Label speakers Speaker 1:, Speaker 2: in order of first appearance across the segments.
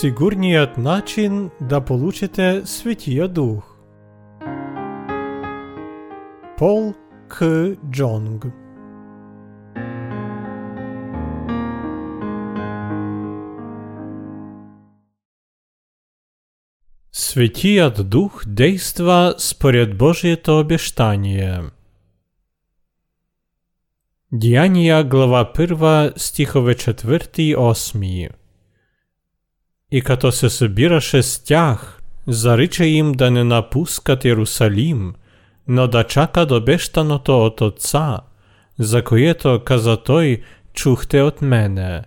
Speaker 1: Сигурният начин да получите Светия Дух. Пол К. Джонг Светият Дух действа според Божието обещание. Діяння глава 1 стихове 4 8 І като се събираше с тях, зарича им да не напускат Єрусалим, но да чакат обещаното от Отца, за което каза той, чухте от мене.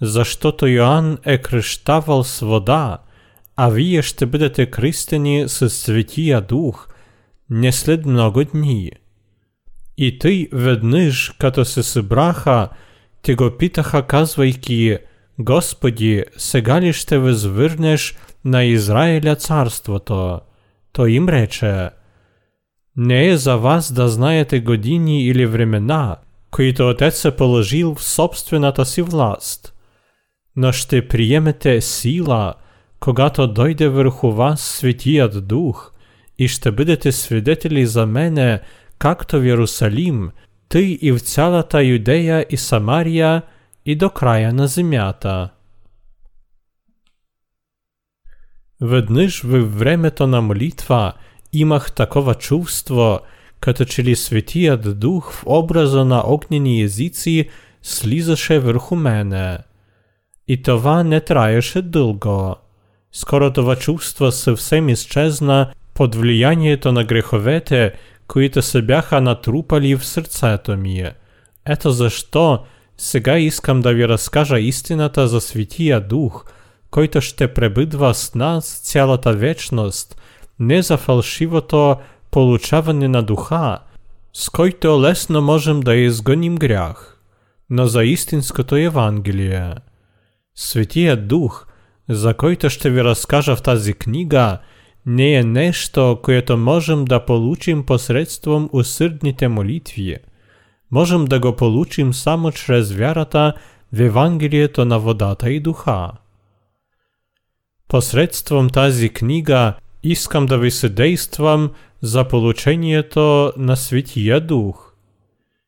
Speaker 1: Защото Йоанн е кръщавал с вода, а вие ще бъдете кръстени с Светия Дух не след много дни. І ти ведниж, като се събраха, ти го питаха, казвайки, Господи, сега ли ще възвърнеш на Израиля царството? Той им рече, Не е за вас да знаете години или времена, които Отец е положил в собствената си власт, но ще приемете сила, когато дойде върху вас Светият Дух, и ще бъдете свидетели за мене, както в Єрусалім, ти і в цялата Юдея і Самарія, і до края на земята. Ведниж в времето на молитва имах такова чувство, като че ли Светият Дух в образа на огнени езици слизаше върху мене. И това не траеше дълго. Скоро това чувство съвсем изчезна под влиянието на греховете, които се бяха натрупали в сърцето ми. Ето защо сега искам да ви разкажа истината за Светия Дух, който ще пребъдва с нас цялата вечност, не за фалшивото получаване на духа, с който лесно можем да изгоним грях, но за истинското Евангелие. Светия Дух, за който ще ви разкажа в тази книга, не е нещо, което можем да получим посредством усърдните молитви. Можем да го получим само чрез вярата в Евангелието на водата и духа. Посредством тази книга искам да ви съдействам за получението на Светия Дух.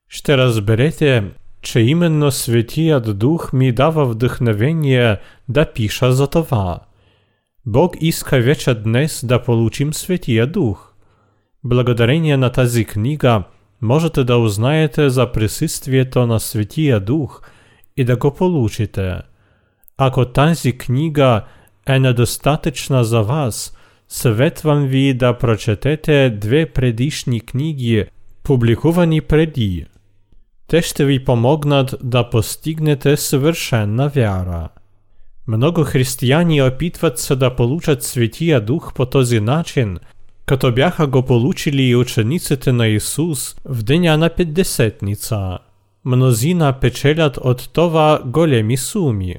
Speaker 1: Ще разберете, че именно Светият Дух ми дава вдъхновение да пиша за това. Бог иска вече днес да получим Светия Дух. Благодарение на тази книга можете да узнаете за присъствието на Светия Дух и да го получите. Ако тази книга е недостатъчна за вас, съветвам ви да прочетете две предишни книги, публикувани преди. Те ще ви помогнат да постигнете съвършенна вяра. Много християни опитват се да получат Светия Дух по този начин, като бяха го получили и учениците на Исус в деня на Петдесетница. Мнозина печелят от това големи суми.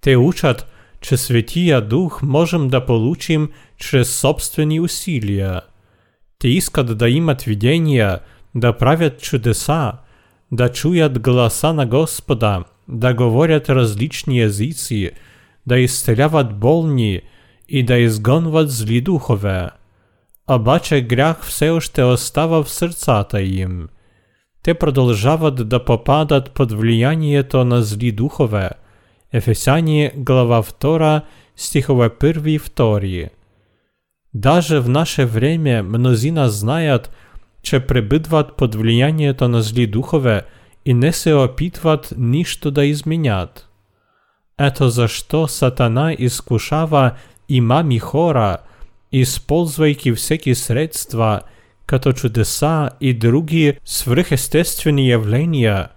Speaker 1: Те учат, че Светия Дух можем да получим чрез собствени усилия. Те искат да имат видения, да правят чудеса, да чуят гласа на Господа, да говорят различни езици, да изцеляват болни и да изгонват зли духове Обаче грях все още остава в сърцата им. Те продължават да попадат под влиянието на зли духове. Ефесяни глава 2 стихове 1 и 2. Даже в наше время мнозина знаят, че пребъдват под влиянието на зли духове и не се опитват нищо да изменят. Ето защо Сатана изкушава и мами хора, използвайки всеки средства, като чудеса и други свръхестествени явления,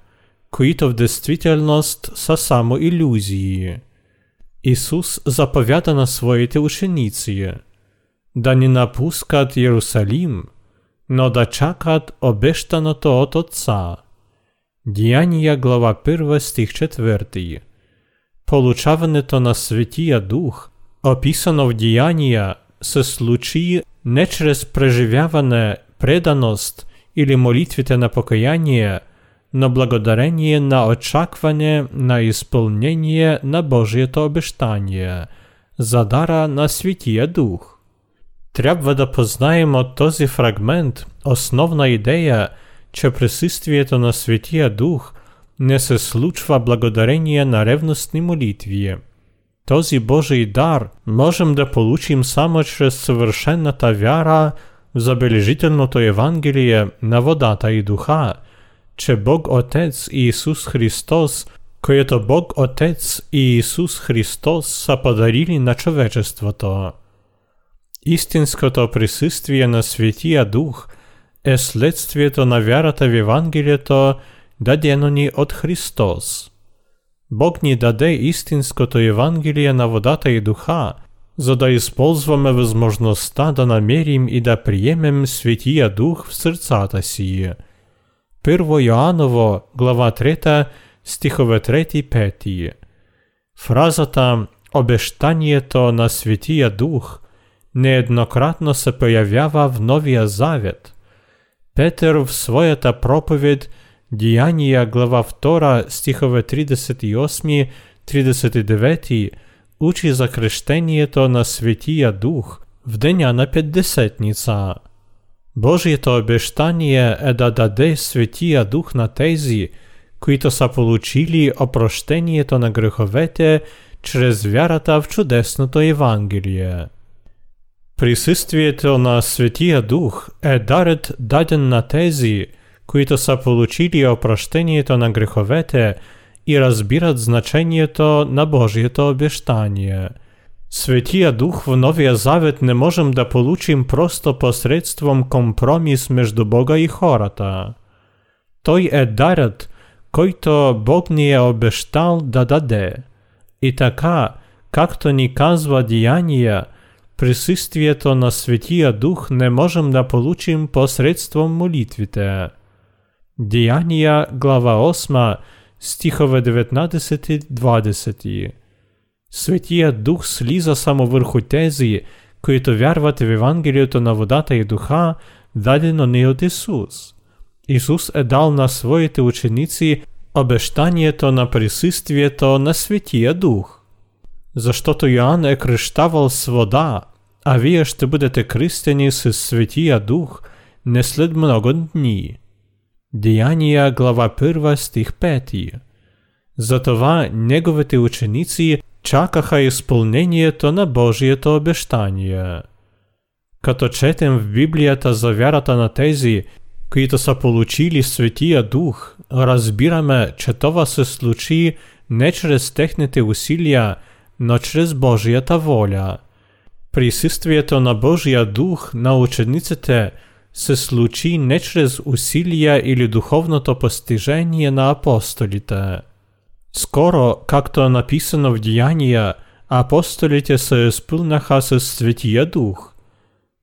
Speaker 1: които в действителност са само иллюзии. Исус заповяда на своите ученици да не напускат Иерусалим, но да чакат обещаното от Отца. Діяння глава 1 стих 4. Получаването на Святия Дух, описано в Діяння, се случи не чрез преживяване, преданост или молитвите на покаяние, но благодарение на очакване на исполнение на Божието обещание, за дара на Святия Дух. Трябва да познаем от този фрагмент основна идея, че присъствието на Святия Дух не се случва благодарение на ревностни молитви. Този Божий дар можем да получим само чрез съвършената вяра в забележителното Евангелие на водата и духа, че Бог Отец и Исус Христос, което Бог Отец и Исус Христос са подарили на човечеството. Истинското присъствие на Святия Дух е следствието на вярата в Евангелието, дадено ни от Христос. Бог ни даде истинското Евангелие на водата и духа, за да използваме възможността да намерим и да приемем Святия Дух в сърцата си. 1 Йоанново, глава 3, стихове 3-5. Фразата «Обещанието на Святия Дух» нееднократно се появява в Новия Завет. Петър в своята проповед Діяння, глава 2, стихове 38-39, учи за крещението на Святия Дух в деня на Пятдесятница. Божието обещание е да даде Святия Дух на тези, които са получили опрощението на греховете чрез вярата в чудесното Евангелие. Присъствието на Святия Дух е дарът даден на тези, които са получили опрощението на греховете и разбират значението на Божието обещание. Светия Дух в Новия Завет не можем да получим просто посредством компромис между Бога и хората. Той е дарът, който Бог ни е обещал да даде. И така, както ни казва Деяния, присъствието на Светия Дух не можем да получим посредством молитвите. Деяния, глава 8, стихове 19-20. Светия Дух слиза само върху тези, които вярват в Евангелието на водата и духа, дадено ни от Исус. Исус е дал на своите ученици обещанието на присъствието на Светия Дух. Защото Йоанн е кръщавал с вода, а вие ще бъдете кръстени с Светия Дух не след много дни. Деяния глава 1 стих 5. Затова неговите ученици чакаха изпълнението на Божието обещание. Като четем в Библията за вярата на тези, които са получили Светия Дух, разбираме, че това се случи не чрез техните усилия, но чрез Божията воля. Присъствието на Божия Дух на учениците – се случи не чрез усилия или духовното постижение на апостолите. Скоро, както е написано в Деяния, апостолите се изпълнаха с Светия Дух.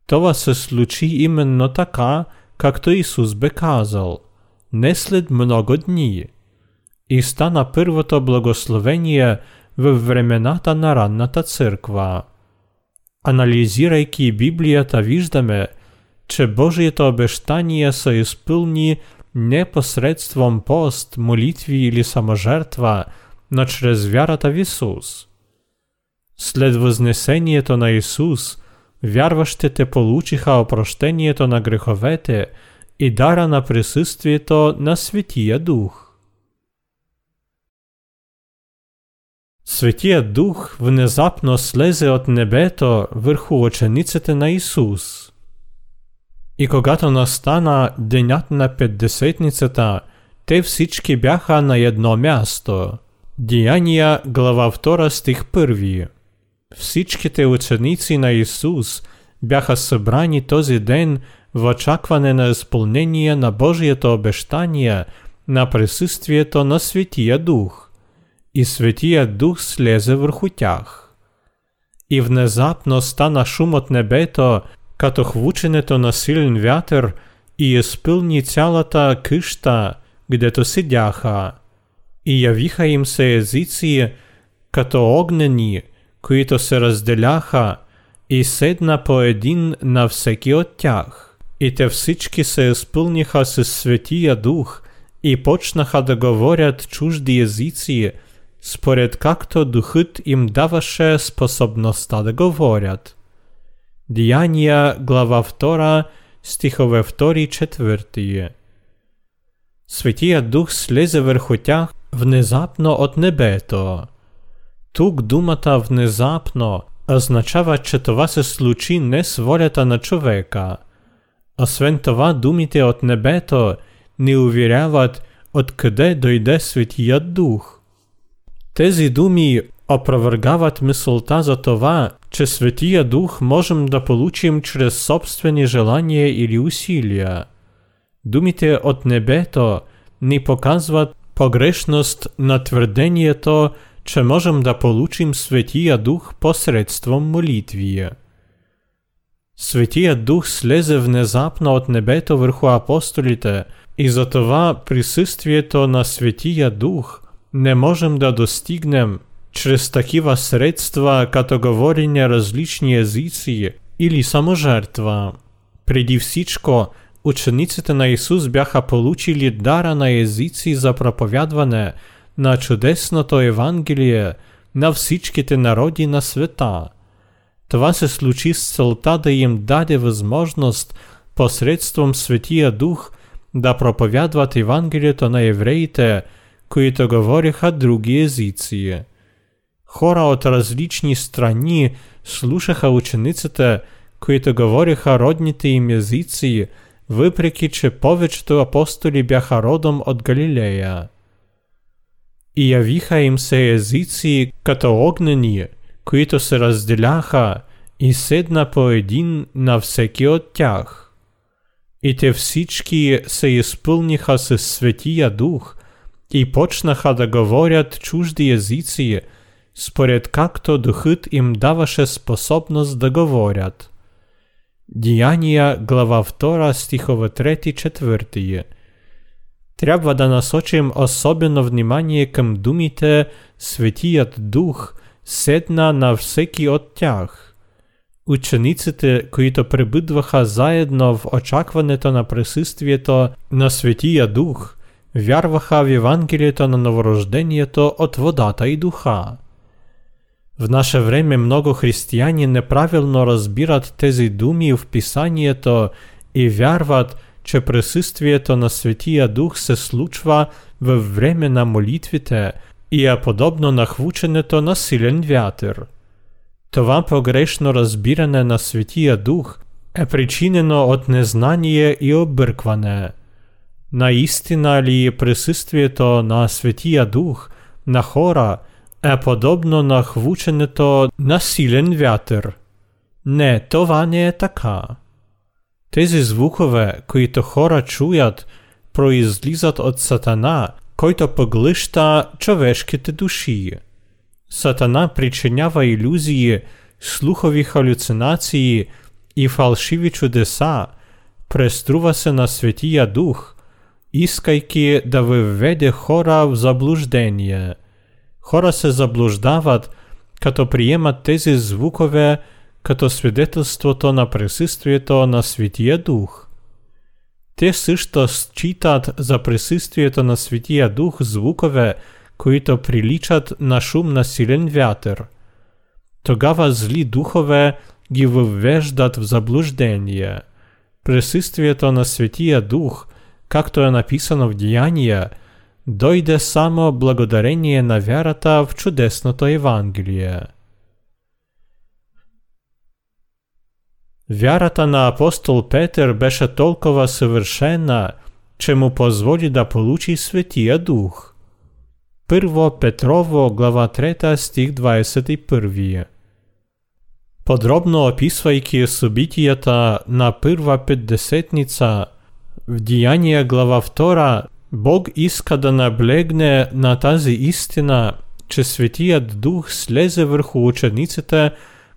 Speaker 1: Това се случи именно така, както Исус бе казал, не след много дни. И стана първото благословение във времената на ранната църква. Анализирайки Библията, виждаме – че Божието обещание се изпълни не посредством пост, молитви или саможертва, но чрез вярата в Исус. След възнесението на Исус, вярващите получиха опрощението на греховете и дара на присъствието на Светия Дух. Светия Дух внезапно слезе от небето върху учениците на Исус – И когато настана денят на Петдесетницата, те всички бяха на едно място. Деяния, глава 2, стих 1. Всичките ученици на Исус бяха събрани този ден в очакване на изпълнение на Божието обещание на присъствието на Светия Дух. И Светия Дух слезе върху тях. И внезапно стана шум от небето като хвученето на силен вятър и изпълни цялата къща, гдето седяха. И явиха им се езици, като огнени, които се разделяха, и седна по един на всеки от тях. И те всички се изпълниха с Светия Дух и почнаха да говорят чужди езици, според както духът им даваше способността да говорят. Деяния, глава 2, стихове 2-4. Светия Дух слезе върху тях внезапно от небето. Тук думата внезапно означава, че това се случи не с волята на човека. Освен това, думите от небето ни уверяват откъде дойде Светият Дух. Тези думи опровергават мисълта за това, че Светия Дух можем да получим чрез собствени желания или усилия. Думите от небето ни показват погрешност на твърдението, че можем да получим Светия Дух посредством молитвия. Светия Дух слезе внезапно от небето върху апостолите и затова присъствието на Светия Дух не можем да достигнем чрез такива средства, като говорене различни езици или саможертва. Преди всичко, учениците на Исус бяха получили дара на езици за проповядване на чудесното Евангелие на всичките народи на света. Това се случи с целта да им даде възможност посредством Светия Дух да проповядват Евангелието на евреите, които говориха други езици Хора от различни страни слушаха учениците, които говориха родните им езици, въпреки че повечето апостоли бяха родом от Галилея. И явиха им се езици като огнени, които се разделяха и седна по един на всеки от тях. И те всички се изпълниха със Светия Дух и почнаха да говорят чужди езици, според както Духът им даваше способност да говорят. Деяния, глава 2, стихове 3-4. Трябва да насочим особено внимание към думите Светият Дух седна на всеки от тях. Учениците, които пребъдваха заедно в очакването на присъствието на Светия Дух, вярваха в Евангелието на новорождението от водата и духа. В наше време много християни неправилно разбират тези думи в Писанието и вярват, че присъствието на Светия Дух се случва във време на молитвите и е подобно на хвученето на силен вятър. Това погрешно разбиране на Светия Дух е причинено от незнание и объркване. Наистина ли присъствието на Светия Дух на хора – е подобно на хвученето на силен вятър. Не, това не е така. Тези звукове, които хора чуят, произлизат от Сатана, който поглъща човешките души. Сатана причинява иллюзии, слухови халюцинации и фалшиви чудеса, преструва се на Светия Дух, искайки да въведе хора в заблуждение – Хора се заблуждават, като приемат тези звукове като свидетелството на присъствието на Светия Дух. Те също считат за присъствието на Светия Дух звукове, които приличат на шум на силен вятър. Тогава зли духове ги въвеждат в заблуждение. Присъствието на Светия Дух, както е написано в Деяния – дойде само благодарение на вярата в чудесното Евангелие. Вярата на апостол Петър беше толкова съвършена, че му позволи да получи Светия Дух. Първо Петрово, глава 3, стих 21. Подробно описвайки събитията на първа петдесетница, в Деяния глава 2 Бог иска да наблегне на тази истина, че Светият Дух слезе върху учениците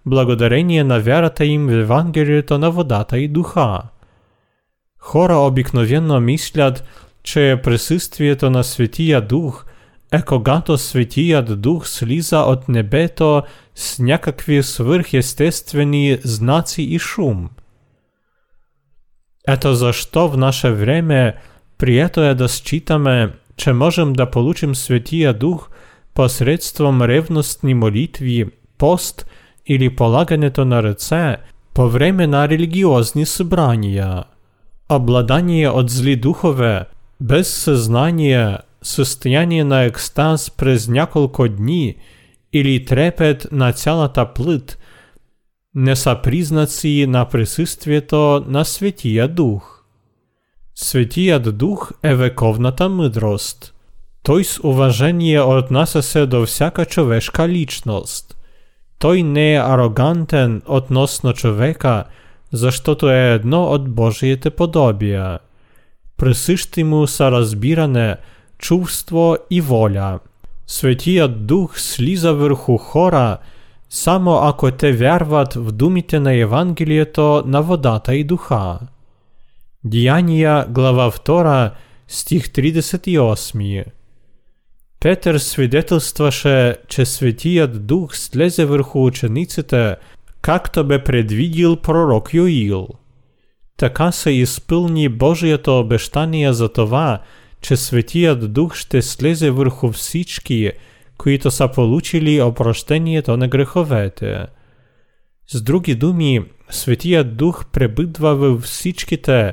Speaker 1: благодарение на вярата им в Евангелието на водата и духа. Хора обикновено мислят, че присъствието на Светия Дух е когато Светият Дух слиза от небето с някакви свърхестествени знаци и шум. Ето защо в наше време Прието е да считаме, че можем да получим Светия Дух посредством ревностни молитви, пост или полагането на ръце по време на религиозни събрания. Обладание от зли духове, без съзнание, състояние на екстаз през няколко дни или трепет на цялата плът не са признаци на присъствието на Светия Дух. Светият Дух е вековната мъдрост. Той с уважение отнася се до всяка човешка личност. Той не е арогантен относно човека, защото е едно от Божиите подобия. Присъщи му са разбиране, чувство и воля. Светият Дух слиза върху хора, само ако те вярват в думите на Евангелието на водата и духа. Деяния, глава 2, стих 38. Петър свидетелстваше, че Светият Дух слезе върху учениците, както бе предвидил пророк Йоил. Така се изпълни Божието обещание за това, че Светият Дух ще слезе върху всички, които са получили опрощението на греховете. С други думи, Светият Дух пребъдва във всичките,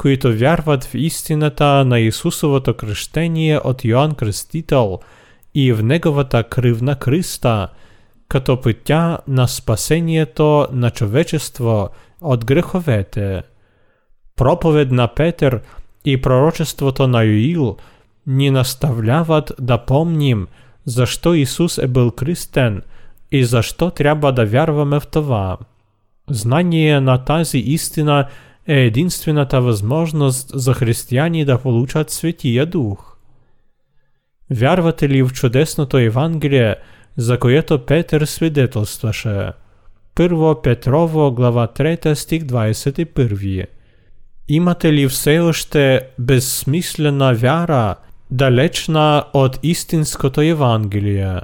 Speaker 1: които вярват в истината на Исусовото кръщение от Йоанн Кръстител и в Неговата кръв на Христа, като пътя на спасението на човечество от греховете. Проповед на Петър и пророчеството на Йоил ни наставляват да помним, защо Исус е бил кръстен и защо трябва да вярваме в това. Знание на тази истина – е единствената възможност за християни да получат Светия Дух. Вярвате ли в чудесното Евангелие, за което Петър свидетелстваше? Първо Петрово, глава 3, стих 21. Имате ли все още безсмислена вяра, далечна от истинското Евангелие?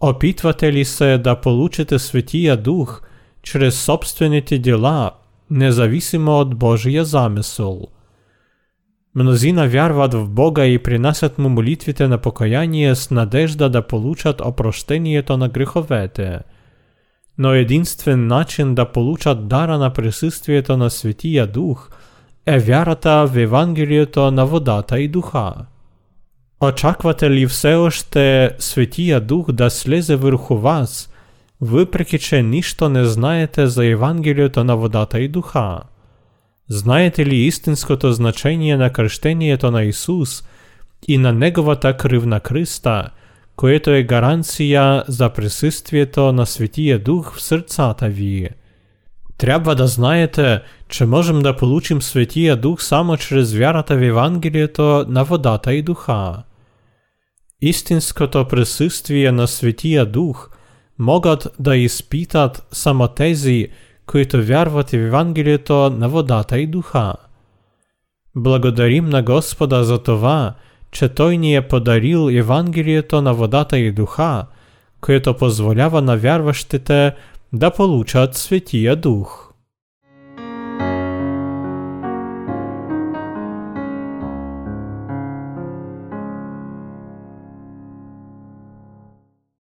Speaker 1: Опитвате ли се да получите Светия Дух чрез собствените дела, независимо от Божия замисъл. Мнозина вярват в Бога и принасят му молитвите на покаяние с надежда да получат опрощението на греховете. Но единствен начин да получат дара на присъствието на Светия Дух е вярата в Евангелието на водата и духа. Очаквате ли все още Светия Дух да слезе върху вас – въпреки че нищо не знаете за Евангелието на водата и духа. Знаете ли истинското значение на кръщението на Исус и на Неговата кръв на Христа, което е гаранция за присъствието на Светия Дух в сърцата ви? Трябва да знаете, че можем да получим Светия Дух само чрез вярата в Евангелието на водата и духа. Истинското присъствие на Светия Дух – могат да изпитат само тези, които вярват в Евангелието на водата и духа. Благодарим на Господа за това, че Той ни е подарил Евангелието на водата и духа, което позволява на вярващите да получат Светия Дух.